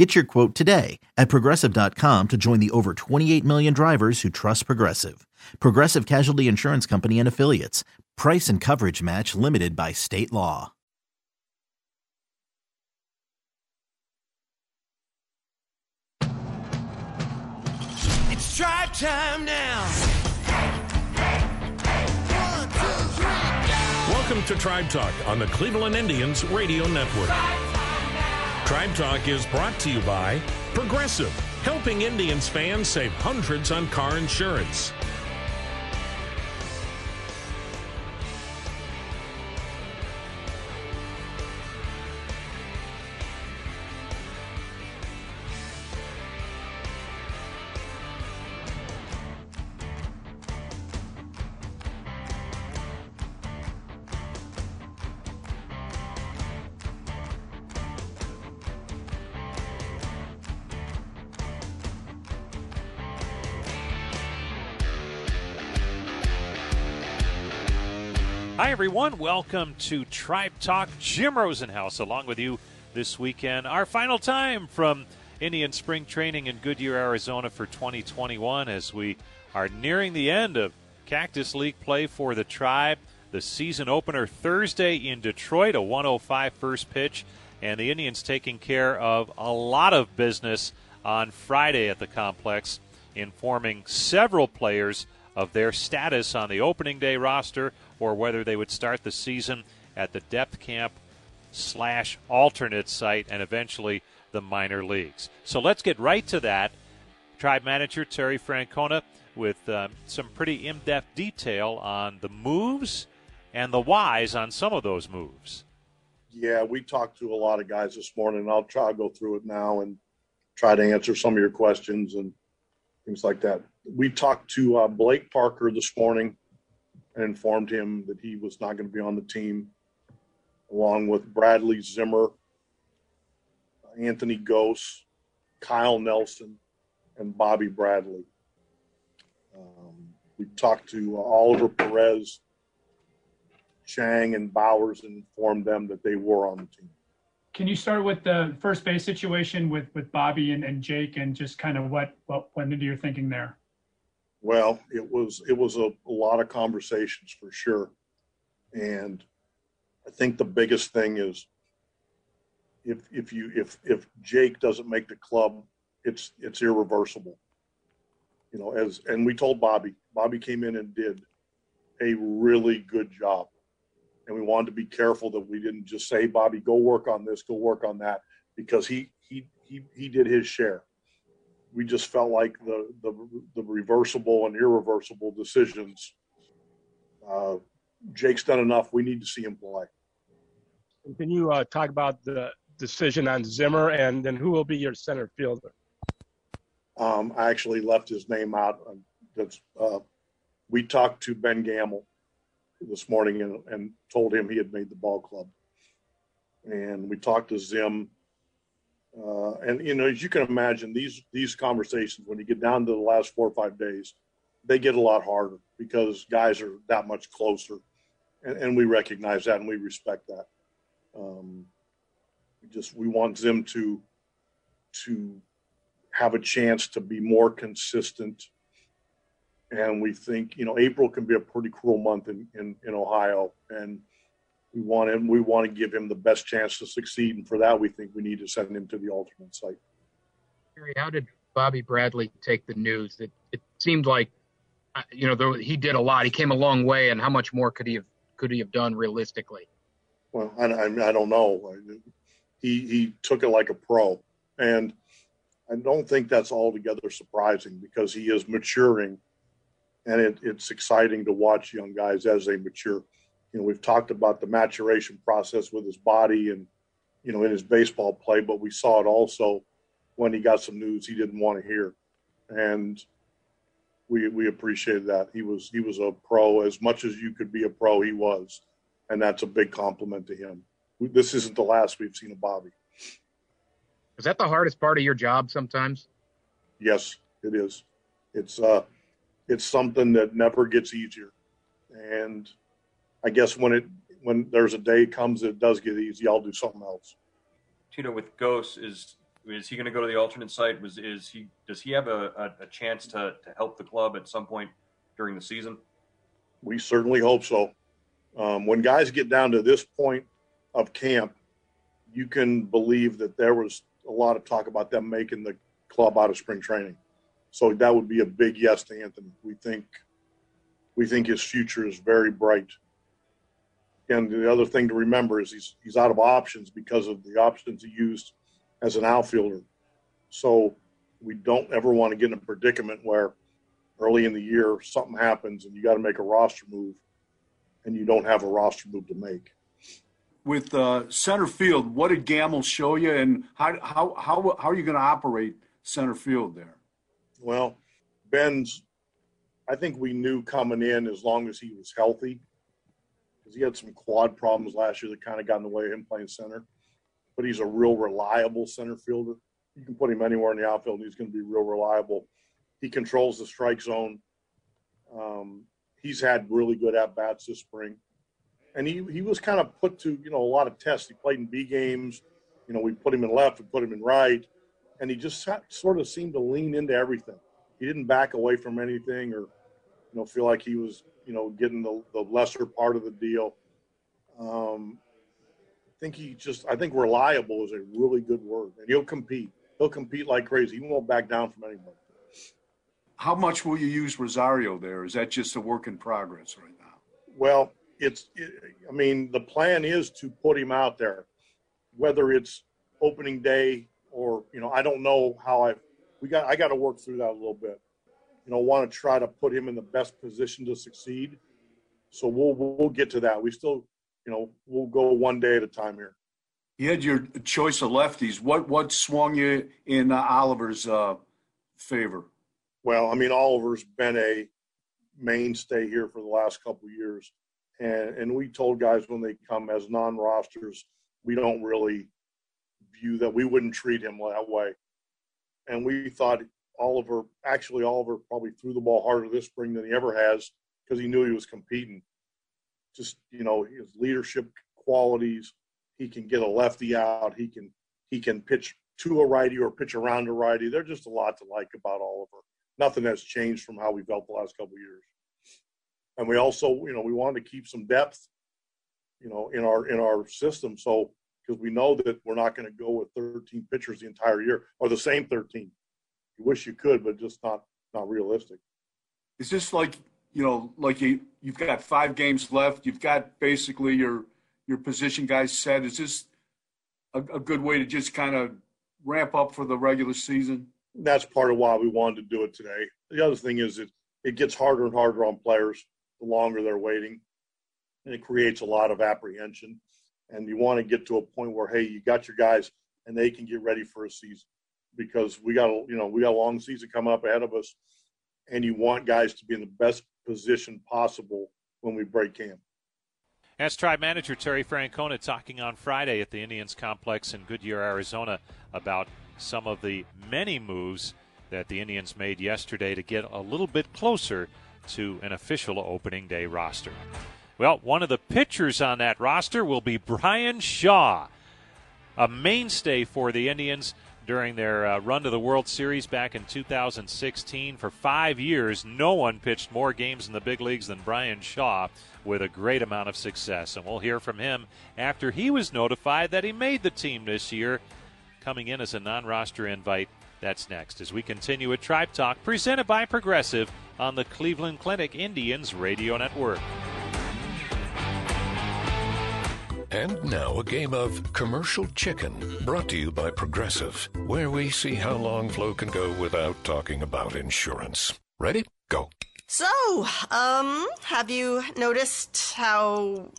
Get your quote today at progressive.com to join the over 28 million drivers who trust Progressive. Progressive Casualty Insurance Company and Affiliates. Price and coverage match limited by state law. It's tribe time now. Welcome to Tribe Talk on the Cleveland Indians Radio Network. Tribe Talk is brought to you by Progressive, helping Indians fans save hundreds on car insurance. Hi, everyone. Welcome to Tribe Talk. Jim Rosenhaus along with you this weekend. Our final time from Indian Spring Training in Goodyear, Arizona for 2021 as we are nearing the end of Cactus League play for the Tribe. The season opener Thursday in Detroit, a 105 first pitch, and the Indians taking care of a lot of business on Friday at the complex, informing several players of their status on the opening day roster or whether they would start the season at the depth camp slash alternate site and eventually the minor leagues. So let's get right to that. Tribe manager Terry Francona with uh, some pretty in depth detail on the moves and the whys on some of those moves. Yeah, we talked to a lot of guys this morning. I'll try to go through it now and try to answer some of your questions and things like that. We talked to uh, Blake Parker this morning and informed him that he was not going to be on the team, along with Bradley Zimmer, Anthony Gose, Kyle Nelson, and Bobby Bradley. Um, we talked to uh, Oliver Perez, Chang, and Bauers and informed them that they were on the team. Can you start with the first base situation with, with Bobby and, and Jake and just kind of what, what went into your thinking there? Well, it was it was a, a lot of conversations for sure, and I think the biggest thing is if if you if if Jake doesn't make the club, it's it's irreversible. You know, as and we told Bobby, Bobby came in and did a really good job, and we wanted to be careful that we didn't just say, Bobby, go work on this, go work on that, because he he he he did his share we just felt like the the, the reversible and irreversible decisions. Uh, Jake's done enough. We need to see him play. Can you uh, talk about the decision on Zimmer and then who will be your center fielder? Um, I actually left his name out. That's uh, we talked to Ben Gamel this morning and, and told him he had made the ball club, and we talked to Zim uh, and you know, as you can imagine, these these conversations when you get down to the last four or five days, they get a lot harder because guys are that much closer, and, and we recognize that and we respect that. Um, we just we want them to to have a chance to be more consistent, and we think you know April can be a pretty cruel month in in, in Ohio, and we want him. We want to give him the best chance to succeed, and for that, we think we need to send him to the alternate site. Harry, how did Bobby Bradley take the news? It, it seemed like, uh, you know, there, he did a lot. He came a long way, and how much more could he have could he have done realistically? Well, I, I, I don't know. He he took it like a pro, and I don't think that's altogether surprising because he is maturing, and it, it's exciting to watch young guys as they mature you know, we've talked about the maturation process with his body and, you know, in his baseball play, but we saw it also when he got some news he didn't want to hear. And we we appreciated that. He was he was a pro as much as you could be a pro. He was, and that's a big compliment to him. This isn't the last we've seen of Bobby. Is that the hardest part of your job sometimes? Yes, it is. It's uh, it's something that never gets easier, and I guess when it when there's a day comes that it does get easy, I'll do something else. Tino with Gose is is he going to go to the alternate site? Was is he does he have a, a, a, chance to to help the club at some point during the season? We certainly hope so. Um, when guys get down to this point of camp, you can believe that there was a lot of talk about them making the club out of spring training. So that would be a big yes to Anthony. We think we think his future is very bright. And the other thing to remember is he's he's out of options because of the options he used as an outfielder. So we don't ever want to get in a predicament where early in the year something happens and you got to make a roster move and you don't have a roster move to make. With uh, center field, what did Gamel show you, and how how how, how are you going to operate center field there? Well, Ben's, I think we knew coming in as long as he was healthy, because he had some quad problems last year that kind of got in the way of him playing center but he's a real reliable center fielder. You can put him anywhere in the outfield, and he's going to be real reliable. He controls the strike zone. Um, he's had really good at bats this spring, and he he was kind of put to you know a lot of tests. He played in B games. You know, we put him in left, we put him in right, and he just sort of seemed to lean into everything. He didn't back away from anything, or you know, feel like he was you know getting the, the lesser part of the deal. Um, I think he just I think reliable is a really good word, and he'll compete. He'll compete like crazy. He won't back down from anybody. How much will you use Rosario there? Is that just a work in progress right now? Well, it's. It, I mean, the plan is to put him out there, whether it's opening day or you know I don't know how I. We got I got to work through that a little bit. You know, want to try to put him in the best position to succeed. So we'll we'll get to that. We still you know, we'll go one day at a time here. You had your choice of lefties. What what swung you in uh, Oliver's uh, favor? Well, I mean, Oliver's been a mainstay here for the last couple years, and and we told guys when they come as non-rosters, we don't really view that. We wouldn't treat him that way, and we thought Oliver actually Oliver probably threw the ball harder this spring than he ever has because he knew he was competing just you know his leadership qualities. He can get a lefty out. He can he can pitch to a righty or pitch around a righty. There's just a lot to like about Oliver. Nothing has changed from how we felt the last couple years. And we also, you know, we wanted to keep some depth, you know, in our in our system. So because we know that we're not going to go with 13 pitchers the entire year or the same 13. You wish you could, but just not not realistic. Is this like you know, like you you've got five games left. You've got basically your your position guys set. Is this a, a good way to just kind of ramp up for the regular season? That's part of why we wanted to do it today. The other thing is it it gets harder and harder on players the longer they're waiting, and it creates a lot of apprehension. And you want to get to a point where hey, you got your guys and they can get ready for a season because we got a you know we got a long season coming up ahead of us, and you want guys to be in the best position possible when we break camp. As Tribe Manager Terry Francona talking on Friday at the Indians Complex in Goodyear, Arizona, about some of the many moves that the Indians made yesterday to get a little bit closer to an official opening day roster. Well, one of the pitchers on that roster will be Bryan Shaw, a mainstay for the Indians during their uh, run to the World Series back in 2016. For five years, no one pitched more games in the big leagues than Bryan Shaw with a great amount of success. And we'll hear from him after he was notified that he made the team this year, coming in as a non roster invite. That's next as we continue at Tribe Talk, presented by Progressive on the Cleveland Clinic Indians Radio Network. And now a game of commercial chicken brought to you by Progressive, where we see how long Flo can go without talking about insurance. Ready? Go. So, um, have you noticed how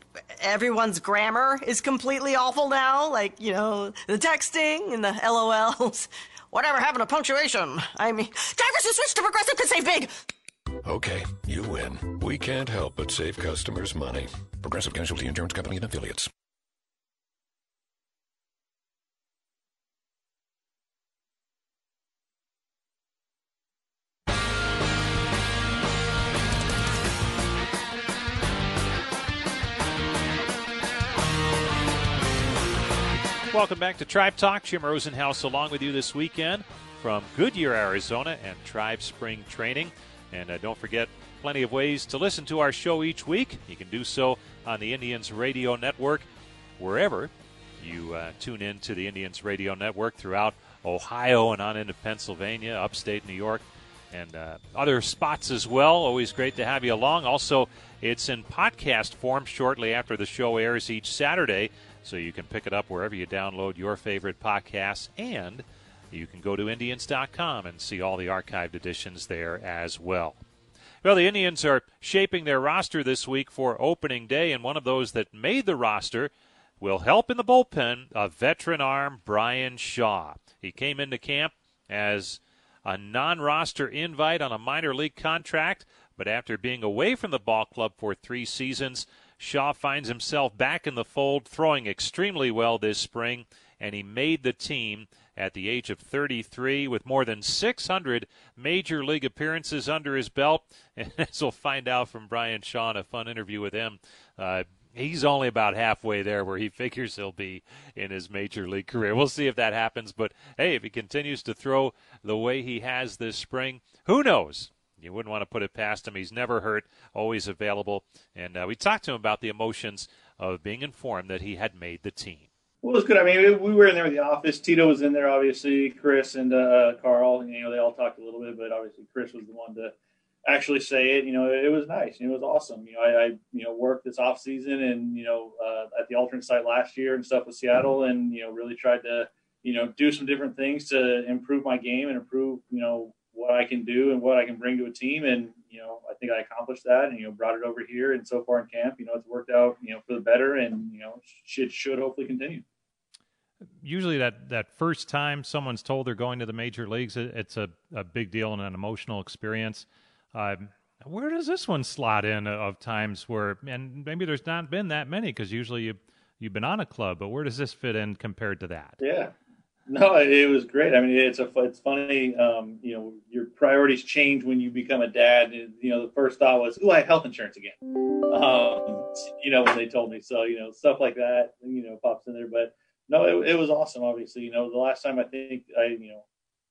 everyone's grammar is completely awful now? Like, you know, the texting and the LOLs. Whatever happened to punctuation? I mean, drivers who switch to Progressive could save big. Okay, you win. We can't help but save customers money. Progressive Casualty Insurance Company and Affiliates. Welcome back to Tribe Talk. Jim Rosenhaus along with you this weekend from Goodyear, Arizona, and Tribe Spring Training. And uh, don't forget, plenty of ways to listen to our show each week. You can do so on the Indians Radio Network, wherever you uh, tune in to the Indians Radio Network throughout Ohio and on into Pennsylvania, upstate New York, and uh, other spots as well. Always great to have you along. Also, it's in podcast form shortly after the show airs each Saturday, so you can pick it up wherever you download your favorite podcasts and you can go to Indians.com and see all the archived editions there as well. Well, the Indians are shaping their roster this week for opening day, and one of those that made the roster will help in the bullpen a veteran arm, Bryan Shaw. He came into camp as a non roster invite on a minor league contract, but after being away from the ball club for three seasons, Shaw finds himself back in the fold, throwing extremely well this spring, and he made the team at the age of 33 with more than 600 major league appearances under his belt. And as we'll find out from Bryan Shaw in a fun interview with him, uh, he's only about halfway there where he figures he'll be in his major league career. We'll see if that happens. But hey, if he continues to throw the way he has this spring, who knows? You wouldn't want to put it past him. He's never hurt, always available. And uh, we talked to him about the emotions of being informed that he had made the team. Well, it was good. I mean, we were in there with the office. Tito was in there, obviously. Chris and uh, Carl. You know, they all talked a little bit, but obviously Chris was the one to actually say it. You know, it, was nice. It was awesome. You know, I, I you know worked this off season and you know uh, at the alternate site last year and stuff with Seattle, and you know really tried to you know do some different things to improve my game and improve you know what I can do and what I can bring to a team. And you know, I think I accomplished that, and you know, brought it over here. And so far in camp, you know, it's worked out you know for the better, and you know, should should hopefully continue usually that, that first time someone's told they're going to the major leagues, it's a, a big deal and an emotional experience. Um, where does this one slot in of times where, and maybe there's not been that many because usually you you've been on a club, but where does this fit in compared to that? Yeah, no, it was great. I mean, it's a it's funny. Um, you know, your priorities change when you become a dad. You know, the first thought was, "Oh, I have health insurance again." Um, you know, when they told me so, you know, stuff like that, you know, pops in there. But no, it, it was awesome. Obviously, you know, the last time I think I, you know,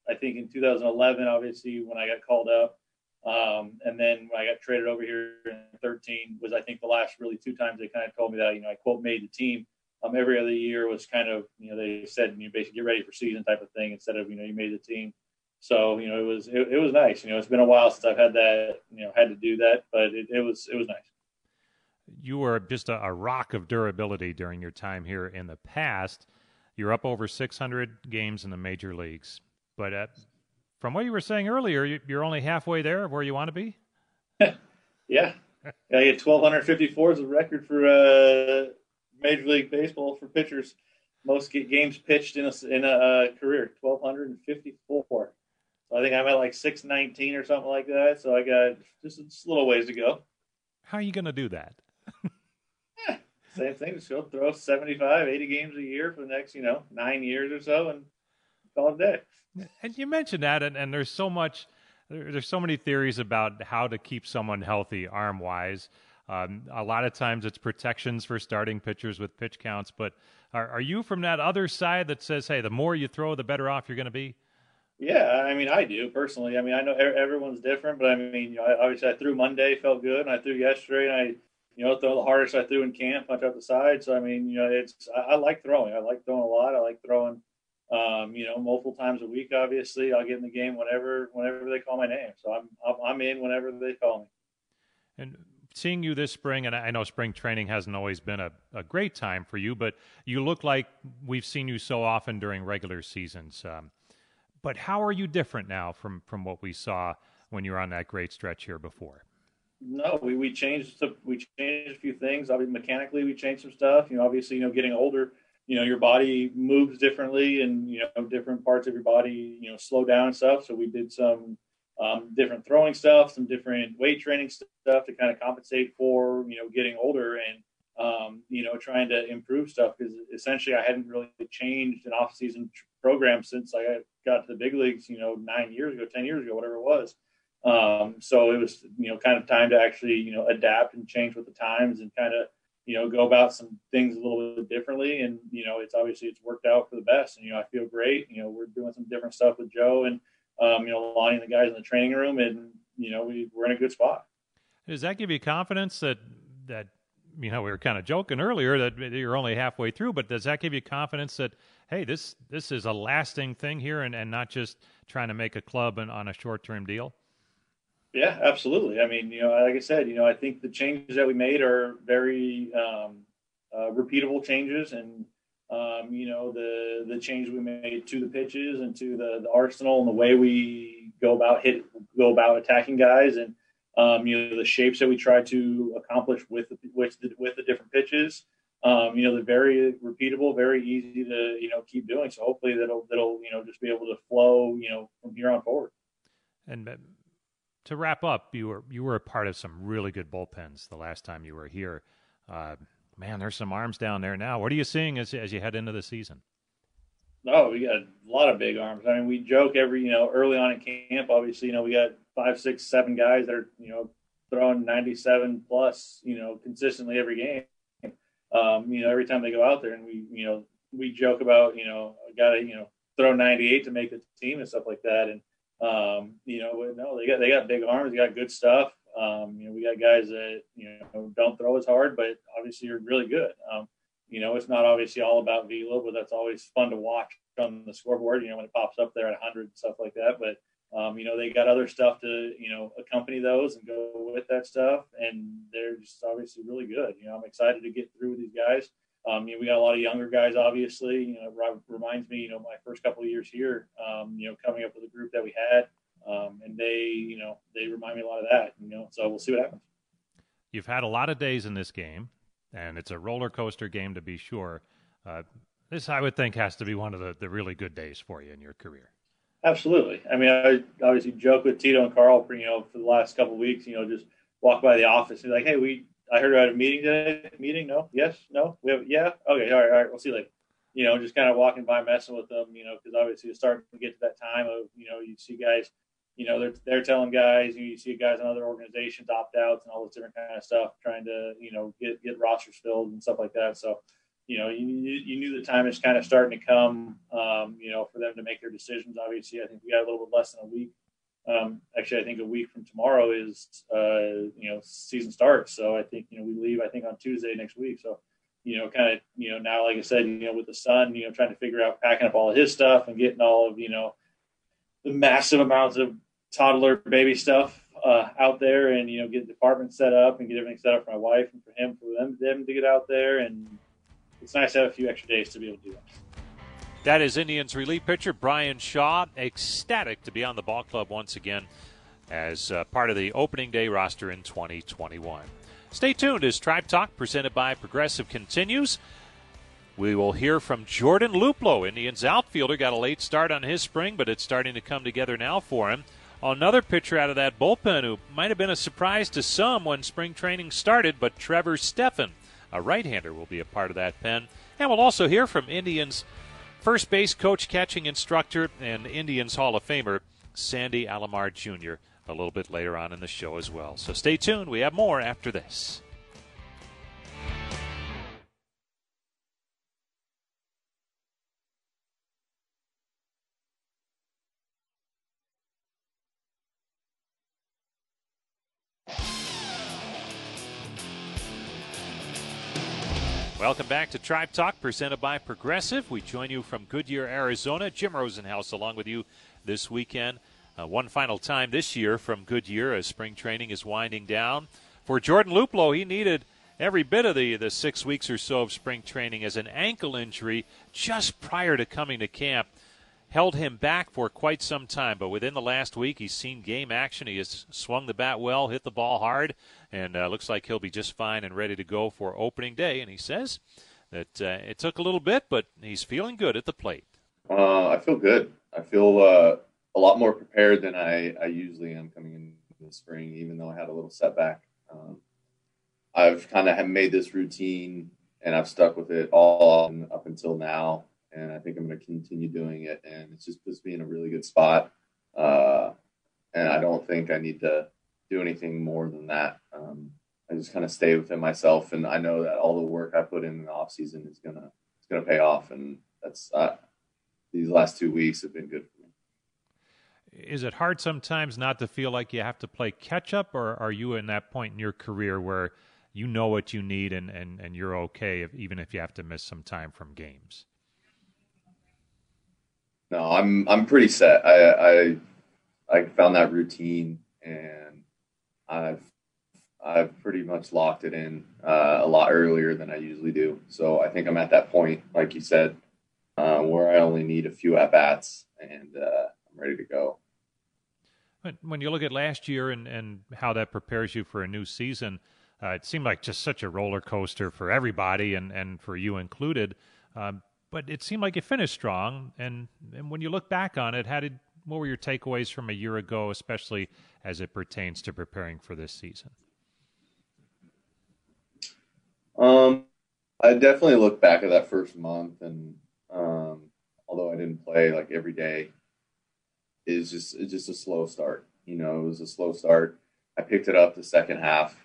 I think in 2011, obviously when I got called up, um, and then when I got traded over here in 13 was I think the last really two times they kind of told me that you know I quote made the team. Um, every other year was kind of you know they said you know, basically get ready for season type of thing instead of you know you made the team. So you know it was it, it was nice. You know it's been a while since I've had that you know had to do that, but it, it was it was nice you were just a, a, rock of durability during your time here in the past. You're up over 600 games in the major leagues, but uh, from what you were saying earlier, you're only halfway there of where you want to be. yeah, I get 1,254 is a record for uh, Major League Baseball for pitchers. Most games pitched in a in a uh, career, 1,254. So I think I'm at like 619 or something like that. So I got just, just a little ways to go. How are you going to do that? same thing. Just go throw 75, 80 games a year for the next, you know, nine years or so and call it a day. And you mentioned that, and, and there's so much, there's so many theories about how to keep someone healthy arm wise. Um, a lot of times it's protections for starting pitchers with pitch counts, but are, are you from that other side that says, hey, the more you throw, the better off you're going to be? Yeah, I mean, I do personally. I mean, I know everyone's different, but I mean, you know, obviously I threw Monday, felt good, and I threw yesterday, and I you know, throw the hardest I threw in camp, punch out the side. So I mean, you know, it's I, I like throwing. I like throwing a lot. I like throwing, um, you know, multiple times a week. Obviously, I'll get in the game whenever whenever they call my name. So I'm I'm in whenever they call me. And seeing you this spring, and I know spring training hasn't always been a, a great time for you, but you look like we've seen you so often during regular seasons. Um, but how are you different now from from what we saw when you were on that great stretch here before? No, we, we changed we changed a few things. Obviously, mechanically, we changed some stuff. You know, obviously, you know, getting older, you know, your body moves differently, and you know, different parts of your body, you know, slow down and stuff. So we did some um, different throwing stuff, some different weight training stuff to kind of compensate for you know getting older and um, you know trying to improve stuff because essentially I hadn't really changed an off season program since I got to the big leagues you know nine years ago, ten years ago, whatever it was. Um, so it was you know kind of time to actually you know adapt and change with the times and kind of you know go about some things a little bit differently. And you know it's obviously it's worked out for the best. And you know I feel great. You know we're doing some different stuff with Joe and um, you know, Lonnie and the guys in the training room, and you know, we we're in a good spot. Does that give you confidence that that you know we were kind of joking earlier that you're only halfway through, but does that give you confidence that hey, this this is a lasting thing here, and, and not just trying to make a club and on a short term deal? Yeah, absolutely. I mean, you know, like I said, you know, I think the changes that we made are very um, uh, repeatable changes, and um, you know, the the change we made to the pitches and to the, the arsenal and the way we go about hit go about attacking guys and um, you know the shapes that we try to accomplish with the, with the, with the different pitches. Um, you know, they're very repeatable, very easy to you know keep doing. So hopefully that'll that'll you know just be able to flow you know from here on forward. And uh, to wrap up, you were you were a part of some really good bullpens the last time you were here. Uh, man, there's some arms down there now. What are you seeing as as you head into the season? Oh, we got a lot of big arms. I mean, we joke every you know early on in camp. Obviously, you know we got five, six, seven guys that are you know throwing 97 plus you know consistently every game. Um, you know every time they go out there, and we you know we joke about you know got to you know throw 98 to make the team and stuff like that. And um, you know no, they got they got big arms. They got good stuff. Um, you know, we got guys that you know don't throw as hard, but obviously are really good. Um, you know, it's not obviously all about velo, but that's always fun to watch on the scoreboard. You know, when it pops up there at 100 and stuff like that. But um, you know, they got other stuff to you know accompany those and go with that stuff, and they're just obviously really good. You know, I'm excited to get through with these guys. Um, you know, we got a lot of younger guys, obviously. You know, reminds me, you know, my first couple of years here. Um, you know, coming up with a group that we had. Um, and they, you know, they remind me a lot of that. You know, so we'll see what happens. You've had a lot of days in this game, and it's a roller coaster game to be sure. Uh, this, I would think, has to be one of the, the really good days for you in your career. Absolutely. I mean, I obviously joke with Tito and Carl, for, you know, for the last couple of weeks. You know, just walk by the office and be like, "Hey, we, I heard about a meeting today. Meeting? No? Yes? No? We have? Yeah? Okay. All right. All right. We'll see you later." You know, just kind of walking by, messing with them. You know, because obviously it's starting to get to that time of, you know, you see guys you know, they're they're telling guys, you, see guys in other organizations opt outs and all this different kind of stuff, trying to you know get get rosters filled and stuff like that. So, you know, you you knew the time is kind of starting to come, um, you know, for them to make their decisions. Obviously, I think we got a little bit less than a week. Um, actually, I think a week from tomorrow is uh, you know season starts. So I think you know we leave I think on Tuesday next week. So you know, kind of, you know, now, like I said, you know, with the son, you know, trying to figure out packing up all of his stuff and getting all of, you know, the massive amounts of toddler baby stuff uh, out there, and you know, get the apartment set up and get everything set up for my wife and for him, for them, them to get out there, and it's nice to have a few extra days to be able to do that. That is Indians relief pitcher Bryan Shaw, ecstatic to be on the ball club once again as uh, part of the opening day roster in 2021. Stay tuned as Tribe Talk presented by Progressive continues. We will hear from Jordan Luplow, Indians outfielder. Got a late start on his spring, but it's starting to come together now for him. Another pitcher out of that bullpen who might have been a surprise to some when spring training started, but Trevor Stephan, a right hander, will be a part of that pen. And we'll also hear from Indians first base coach, catching instructor, and Indians Hall of Famer, Sandy Alomar Jr., a little bit later on in the show as well. So stay tuned. We have more after this. Welcome back to Tribe Talk, presented by Progressive. We join you from Goodyear, Arizona. Jim Rosenhaus along with you this weekend. Uh, one final time this year from Goodyear as spring training is winding down. For Jordan Luplow, he needed every bit of the, the six weeks or so of spring training as an ankle injury just prior to coming to camp held him back for quite some time. But within the last week, he's seen game action. He has swung the bat well, hit the ball hard, and uh, looks like he'll be just fine and ready to go for opening day. And he says that uh, it took a little bit, but he's feeling good at the plate. Uh, I feel good. I feel uh, a lot more prepared than I, I usually am coming into the spring, even though I had a little setback. Um, I've kind of made this routine and I've stuck with it all up until now. And I think I'm going to continue doing it. And it's just puts me in a really good spot. Uh, and I don't think I need to do anything more than that. Um, I just kind of stay within myself, and I know that all the work I put in the off season is gonna it's gonna pay off, and that's uh, these last two weeks have been good for me. Is it hard sometimes not to feel like you have to play catch up, or are you in that point in your career where you know what you need and, and, and you're okay if, even if you have to miss some time from games? No, I'm I'm pretty set. I I I found that routine and I've I've pretty much locked it in uh, a lot earlier than I usually do. So I think I'm at that point, like you said, uh, where I only need a few at bats and uh, I'm ready to go. When you look at last year and, and how that prepares you for a new season, uh, it seemed like just such a roller coaster for everybody and, and for you included. Um, but it seemed like you finished strong. And, and when you look back on it, how did what were your takeaways from a year ago, especially as it pertains to preparing for this season? Um, I definitely look back at that first month, and um, although I didn't play like every day, is just it's just a slow start. You know, it was a slow start. I picked it up the second half.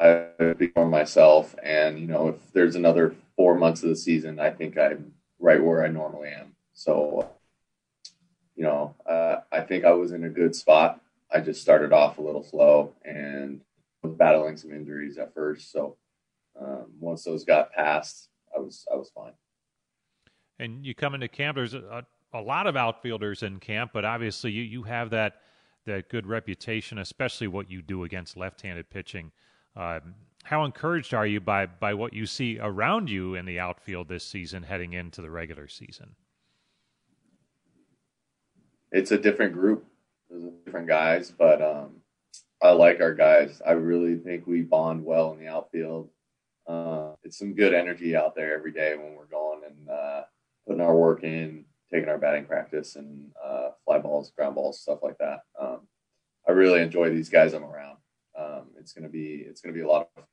I performed myself, and you know, if there's another four months of the season, I think I'm right where I normally am. So you know, uh, I think I was in a good spot. I just started off a little slow and was battling some injuries at first. So um, once those got passed, I was I was fine. And you come into camp. There's a, a lot of outfielders in camp, but obviously you you have that that good reputation, especially what you do against left-handed pitching. Um, how encouraged are you by by what you see around you in the outfield this season, heading into the regular season? It's a different group, different guys, but um, I like our guys. I really think we bond well in the outfield. Uh, it's some good energy out there every day when we're going and uh, putting our work in, taking our batting practice, and uh, fly balls, ground balls, stuff like that. Um, I really enjoy these guys I'm around. Um, it's gonna be it's gonna be a lot of. Fun.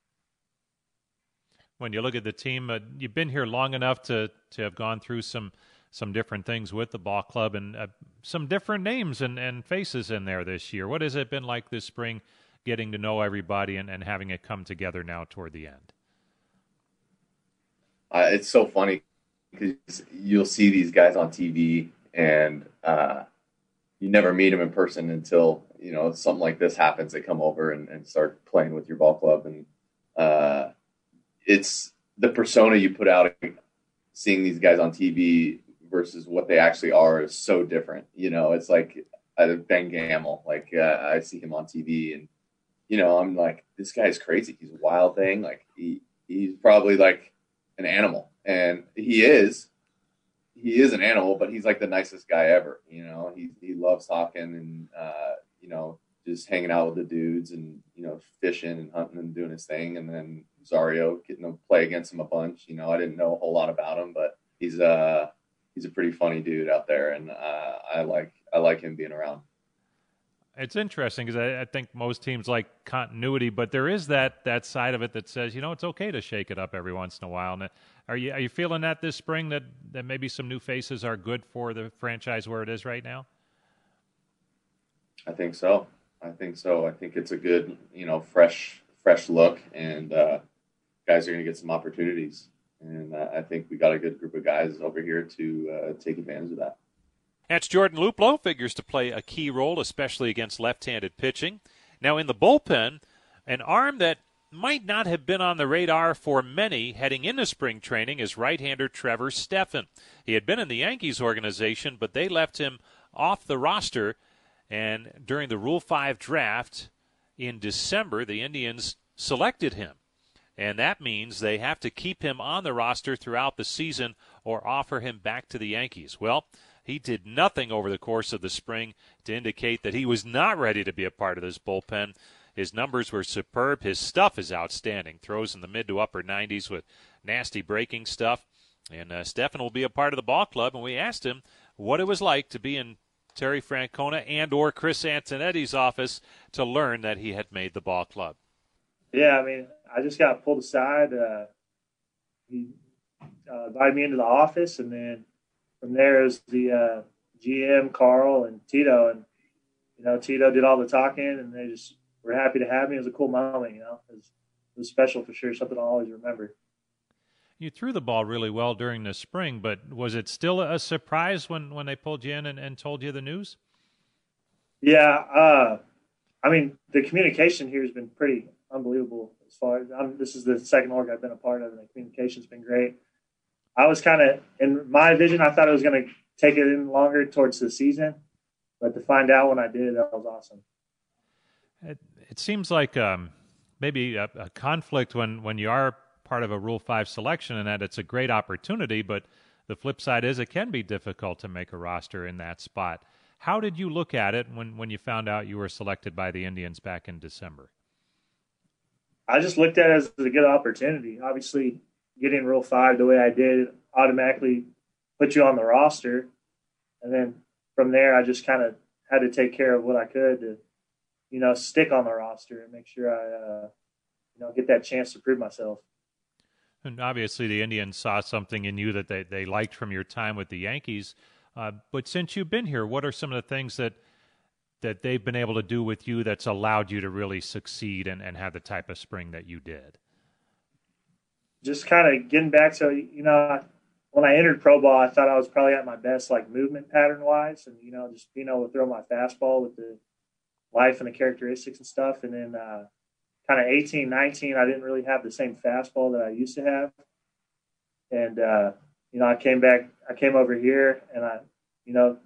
When you look at the team, uh, you've been here long enough to to have gone through some some different things with the ball club and uh, some different names and, and faces in there this year. What has it been like this spring getting to know everybody and, and having it come together now toward the end? Uh, it's so funny because you'll see these guys on TV and uh, you never meet them in person until you know something like this happens. They come over and, and start playing with your ball club, and uh, it's the persona you put out. Seeing these guys on TV versus what they actually are is so different. You know, it's like uh, Ben Gamel. Like uh, I see him on TV, and you know, I'm like, this guy's crazy. He's a wild thing. Like he he's probably like an animal, and he is. He is an animal, but he's like the nicest guy ever. You know, he he loves talking and uh, you know just hanging out with the dudes and you know fishing and hunting and doing his thing. And then Zario getting to play against him a bunch. You know, I didn't know a whole lot about him, but he's uh he's a pretty funny dude out there, and uh, I like I like him being around. It's interesting because I, I, think most teams like continuity, but there is that that side of it that says, you know, it's okay to shake it up every once in a while. And are you are you feeling that this spring that that maybe some new faces are good for the franchise where it is right now? I think so. I think so. I think it's a good, you know, fresh fresh look, and uh, guys are going to get some opportunities and uh, I think we got a good group of guys over here to uh, take advantage of that. That's Jordan Luplow, figures to play a key role, especially against left handed pitching. Now, in the bullpen, an arm that might not have been on the radar for many heading into spring training is right hander Trevor Stephan. He had been in the Yankees organization, but they left him off the roster. And during the Rule 5 draft in December, the Indians selected him and that means they have to keep him on the roster throughout the season or offer him back to the Yankees. Well, he did nothing over the course of the spring to indicate that he was not ready to be a part of this bullpen. His numbers were superb. His stuff is outstanding. Throws in the mid to upper 90s with nasty breaking stuff. And uh, Stephan will be a part of the ball club. And we asked him what it was like to be in Terry Francona and or Chris Antonetti's office to learn that he had made the ball club? Yeah, I mean, I just got pulled aside. Uh, he uh, invited me into the office, and then from there is the uh, GM Carl and Tito, and you know Tito did all the talking, and they just were happy to have me. It was a cool moment, you know. It was, it was special for sure. Something I'll always remember. You threw the ball really well during the spring, but was it still a surprise when, when they pulled you in and, and told you the news? Yeah, uh, I mean the communication here has been pretty unbelievable. As far as I'm, this is the second org I've been a part of, and the communication's been great. I was kind of in my vision. I thought it was going to take it in longer towards the season, but to find out when I did, that was awesome. It, it seems like um, maybe a, a conflict when when you are part of a Rule 5 selection and that it's a great opportunity, but the flip side is it can be difficult to make a roster in that spot. How did you look at it when, when you found out you were selected by the Indians back in December? I just looked at it as a good opportunity. Obviously, getting Rule 5 the way I did automatically put you on the roster. And then from there, I just kind of had to take care of what I could to, you know, stick on the roster and make sure I, uh, you know, get that chance to prove myself. And obviously, the Indians saw something in you that they, they liked from your time with the Yankees. Uh, but since you've been here, what are some of the things that that they've been able to do with you that's allowed you to really succeed and, and have the type of spring that you did? Just kind of getting back to you know when I entered pro ball, I thought I was probably at my best, like movement pattern wise, and you know just being able to throw my fastball with the life and the characteristics and stuff. And then uh, kind of 18, 19, I didn't really have the same fastball that I used to have. And, uh, you know, I came back, I came over here and I, you know,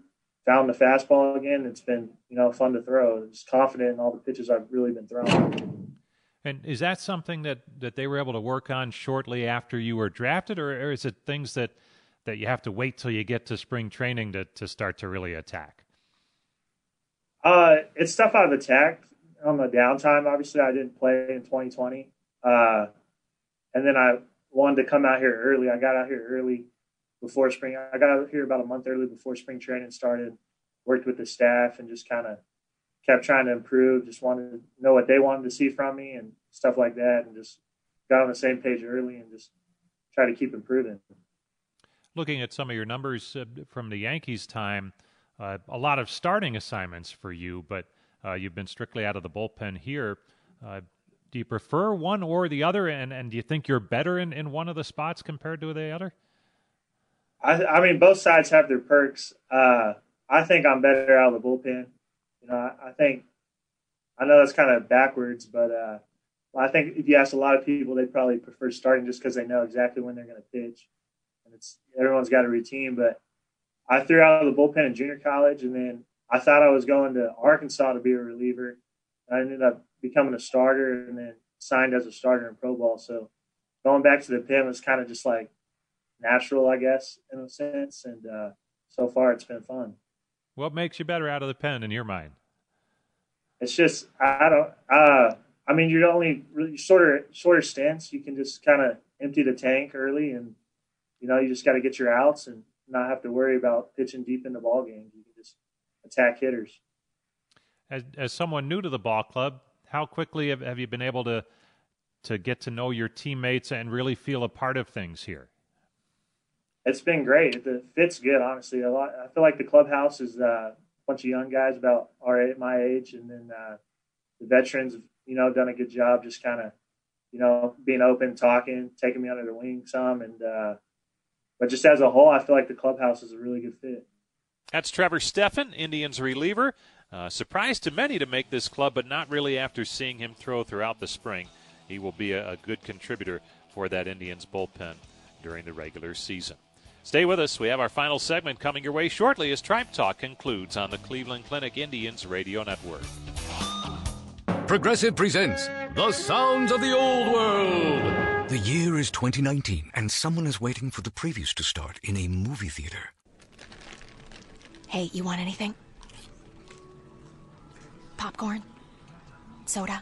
found the fastball again. It's been, you know, fun to throw. Just confident in all the pitches I've really been throwing. And is that something that, that they were able to work on shortly after you were drafted, or, or is it things that, that you have to wait till you get to spring training to, to start to really attack? Uh, it's stuff I've attacked on the downtime. Obviously, I didn't play in 2020, uh, and then I wanted to come out here early. I got out here early before spring. I got out here about a month early before spring training started. Worked with the staff and just kind of kept trying to improve. Just wanted to know what they wanted to see from me and stuff like that, and just got on the same page early and just try to keep improving. Looking at some of your numbers uh, from the Yankees time, uh, a lot of starting assignments for you, but uh, you've been strictly out of the bullpen here. Uh, do you prefer one or the other, and, and do you think you're better in, in one of the spots compared to the other? I, I mean, both sides have their perks. Uh, I think I'm better out of the bullpen. You know, I, I think I know that's kind of backwards, but uh, I think if you ask a lot of people, they'd probably prefer starting just because they know exactly when they're going to pitch, and it's everyone's got a routine. But I threw out of the bullpen in junior college, and then I thought I was going to Arkansas to be a reliever. I ended up becoming a starter and then signed as a starter in pro ball. So going back to the pen was kind of just like natural, I guess, in a sense. And uh, so far, it's been fun. What makes you better out of the pen in your mind? It's just I don't. Uh, I mean, you're only really shorter shorter stints. You can just kind of empty the tank early, and you know you just got to get your outs and not have to worry about pitching deep into ball games. You can just attack hitters. As, as someone new to the ball club, how quickly have, have you been able to to get to know your teammates and really feel a part of things here? It's been great. The fit's good, honestly. A lot. I feel like the clubhouse is uh, a bunch of young guys about our my age, and then uh, the veterans, you know, done a good job just kind of, you know, being open, talking, taking me under their wing some, and uh, but just as a whole, I feel like the clubhouse is a really good fit. That's Trevor Stephan, Indians reliever. Uh, surprised to many to make this club, but not really after seeing him throw throughout the spring. He will be a, a good contributor for that Indians bullpen during the regular season. Stay with us. We have our final segment coming your way shortly as Tribe Talk concludes on the Cleveland Clinic Indians Radio Network. Progressive presents The Sounds of the Old World. The year is 2019, and someone is waiting for the previews to start in a movie theater. Hey, you want anything? Popcorn? Soda?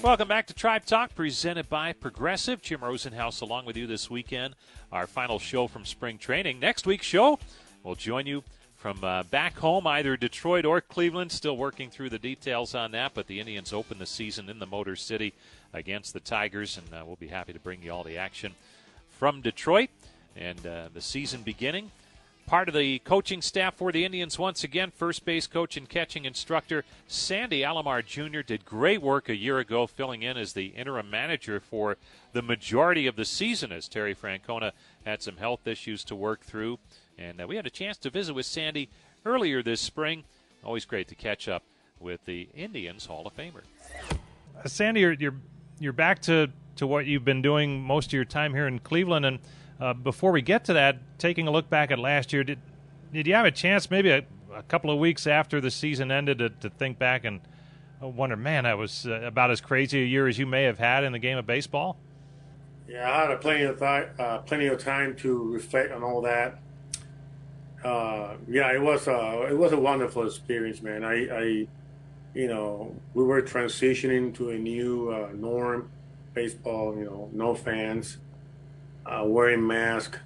Welcome back to Tribe Talk, presented by Progressive. Jim Rosenhaus along with you this weekend. Our final show from spring training. Next week's show, we'll join you from uh, back home, either Detroit or Cleveland. Still working through the details on that, but the Indians open the season in the Motor City against the Tigers, and uh, we'll be happy to bring you all the action from Detroit and uh, the season beginning. Part of the coaching staff for the Indians once again, first base coach and catching instructor Sandy Alomar Jr. did great work a year ago, filling in as the interim manager for the majority of the season as Terry Francona had some health issues to work through. And uh, we had a chance to visit with Sandy earlier this spring. Always great to catch up with the Indians Hall of Famer. Uh, Sandy, you're, you're you're back to to what you've been doing most of your time here in Cleveland, and uh, before we get to that, taking a look back at last year, did did you have a chance, maybe a, a couple of weeks after the season ended, to, to think back and wonder, man, that was uh, about as crazy a year as you may have had in the game of baseball? Yeah, I had plenty of uh, plenty of time to reflect on all that. Uh, yeah, it was a it was a wonderful experience, man. I, I you know, we were transitioning to a new uh, norm, baseball. You know, no fans, uh, wearing masks,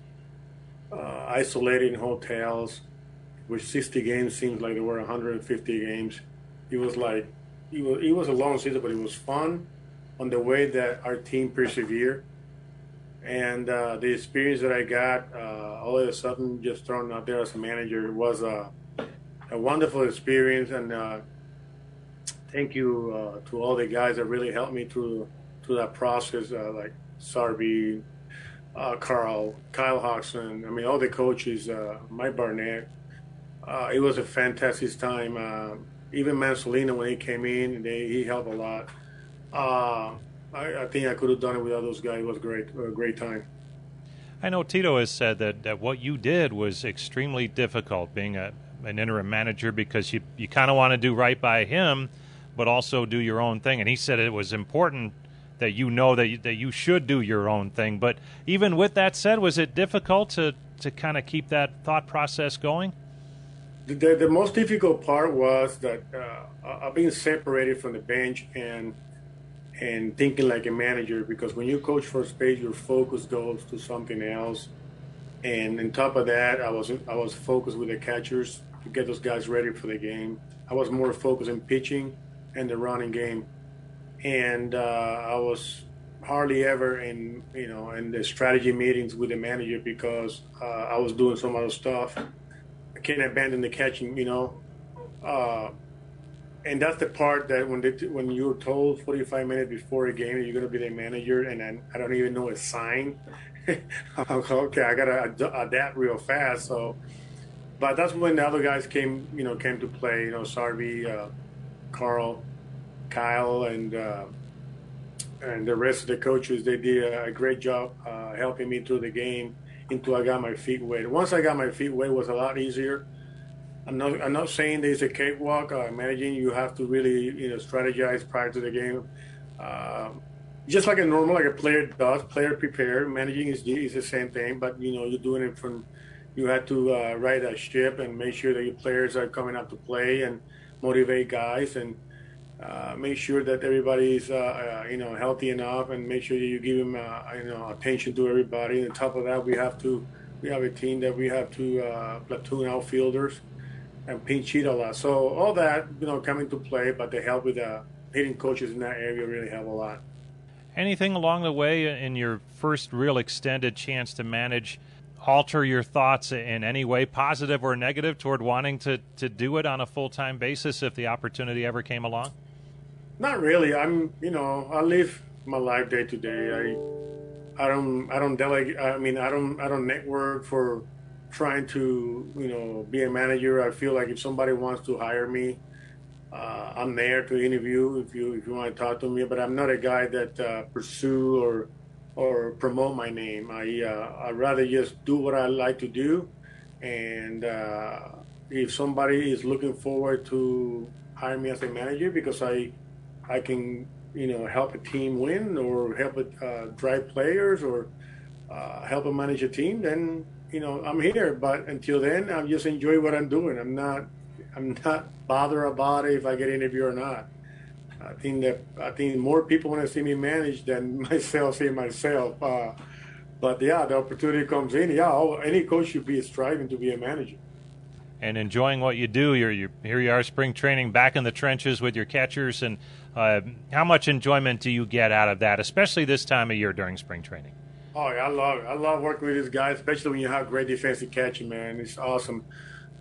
uh, isolated in hotels, which 60 games seems like there were 150 games. It was like it was it was a long season, but it was fun on the way that our team persevered and uh, the experience that I got uh, all of a sudden just thrown out there as a manager was a, a wonderful experience and uh, thank you uh, to all the guys that really helped me through through that process like Sarby, uh, Carl, Kyle Hudson, I mean all the coaches, uh, Mike Barnett. Uh, it was a fantastic time. Uh, even Mansolino when he came in, they, he helped a lot. I, I think I could have done it without those guys. It was great, a great time. I know Tito has said that, that what you did was extremely difficult, being a, an interim manager, because you you kind of want to do right by him, but also do your own thing. And he said it was important that you know that you, that you should do your own thing. But even with that said, was it difficult to to kind of keep that thought process going? The, the, most difficult part was that uh, I've been separated from the bench and and thinking like a manager because when you coach first base, your focus goes to something else. And on top of that, I was I was focused with the catchers to get those guys ready for the game. I was more focused in pitching and the running game, and uh, I was hardly ever in you know in the strategy meetings with the manager because uh, I was doing some other stuff. I can't abandon the catching, you know. Uh, and that's the part that when they, when you're told 45 minutes before a game you're going to be the manager, and then I don't even know a sign. okay, I got to adapt real fast. So, but that's when the other guys came, you know, came to play. You know, Sarby, uh, Carl, Kyle, and uh, and the rest of the coaches. They did a great job uh, helping me through the game until I got my feet wet. Once I got my feet wet, it was a lot easier I'm not, I'm not saying there's a cakewalk. Uh, managing, you have to really, you know, strategize prior to the game. Uh, just like a normal, like a player does, player prepare. Managing is, is the same thing, but you know, you're doing it from, you have to uh, ride that ship and make sure that your players are coming out to play and motivate guys and uh, make sure that everybody's, uh, uh, you know, healthy enough and make sure that you give them, you know, attention to everybody. And on top of that, we have to, we have a team that we have to platoon outfielders and pinch hit a lot. So all that, you know, come into play, but the help with the hitting coaches in that area really help a lot. Anything along the way in your first real extended chance to manage alter your thoughts in any way, positive or negative, toward wanting to, to do it on a full time basis if the opportunity ever came along? Not really. I'm, you know, I live my life day to day. I, I don't, I don't delegate. I mean, I don't, I don't network for trying to you know be a manager. I feel like if somebody wants to hire me, uh, I'm there to interview if you if you want to talk to me. But I'm not a guy that uh, pursue or or promote my name. I uh, I'd rather just do what I like to do, and uh, if somebody is looking forward to hire me as a manager because I I can you know, help a team win or help it uh, drive players or uh, help them manage a team, then you know I'm here. But until then, I'm just enjoy what I'm doing. I'm not I'm not bothered about it if I get interviewed or not. I think that I think more people want to see me manage than myself see myself. Uh, but yeah, the opportunity comes in. Yeah, any coach should be striving to be a manager. And enjoying what you do. You're, you're here. You are spring training, back in the trenches with your catchers. And uh, how much enjoyment do you get out of that, especially this time of year during spring training? Oh I love it. I love working with these guys, especially when you have great defensive catching. Man, it's awesome.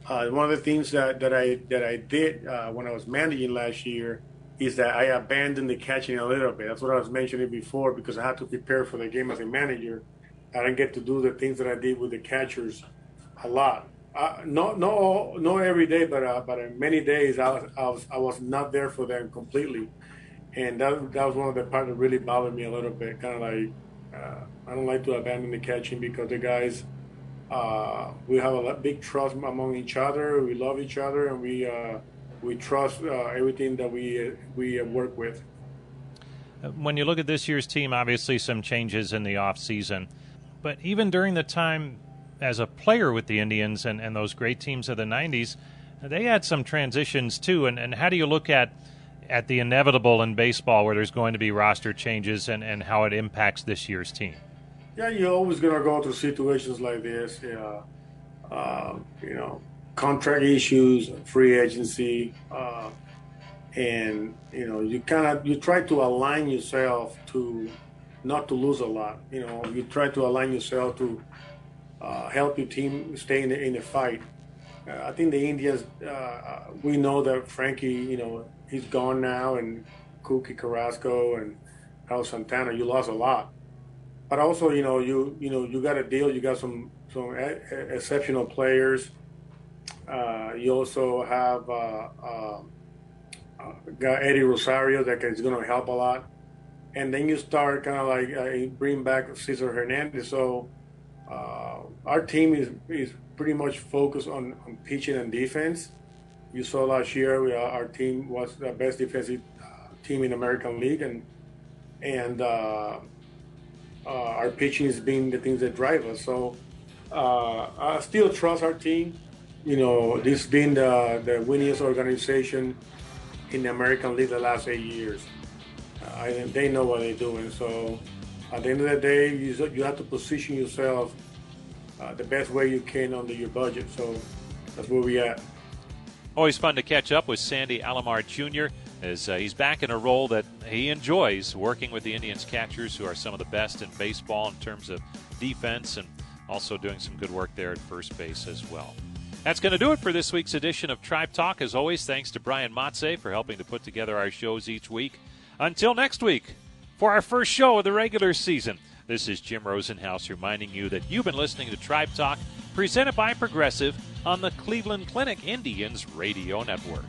Uh, one of the things that, that I that I did uh, when I was managing last year is that I abandoned the catching a little bit. That's what I was mentioning before because I had to prepare for the game as a manager. I didn't get to do the things that I did with the catchers a lot. Uh, not all, not every day, but uh, but many days I was, I was I was not there for them completely, and that that was one of the parts that really bothered me a little bit. Kind of like uh, I don't like to abandon the catching because the guys uh, we have a big trust among each other. We love each other, and we uh, we trust everything that we we work with. When you look at this year's team, obviously some changes in the off season. But even during the time as a player with the Indians and, and those great teams of the 90s, they had some transitions too. And, and how do you look at at the inevitable in baseball where there's going to be roster changes and, and how it impacts this year's team? Yeah, you're always going to go through situations like this. Yeah. Uh, you know, contract issues, free agency, uh, and you know, you kind of you try to align yourself to not to lose a lot. You know, you try to align yourself to uh, help your team stay in the, in the fight. Uh, I think the Indians, uh, uh, we know that Frankie, you know, he's gone now, and Cookie Carrasco and Carlos Santana, you lost a lot. But also, you know, you you know, you got a deal. You got some some exceptional players. Uh, you also have uh, got Eddie Rosario that is going to help a lot and then you start kind of like bring back Cesar Hernandez. So uh, our team is is pretty much focused on, on pitching and defense. You saw last year we, uh, our team was the best defensive uh, team in the American League, and and uh, uh, our pitching has been the things that drive us. So I still trust our team. You know, this being the the winningest organization in the American League the last eight years. I, they know what they're doing. So at the end of the day, you, you have to position yourself uh, the best way you can under your budget. So that's where we at. Always fun to catch up with Sandy Alomar Jr. as uh, he's back in a role that he enjoys working with the Indians catchers, who are some of the best in baseball in terms of defense and also doing some good work there at first base as well. That's going to do it for this week's edition of Tribe Talk. As always, thanks to Brian Matze for helping to put together our shows each week. Until next week, for our first show of the regular season, this is Jim Rosenhaus reminding you that you've been listening to Tribe Talk, presented by Progressive on the Cleveland Clinic Indians Radio Network.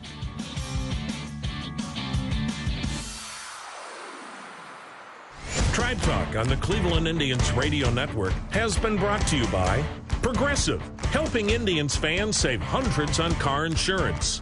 Tribe Talk on the Cleveland Indians Radio Network has been brought to you by Progressive, helping Indians fans save hundreds on car insurance.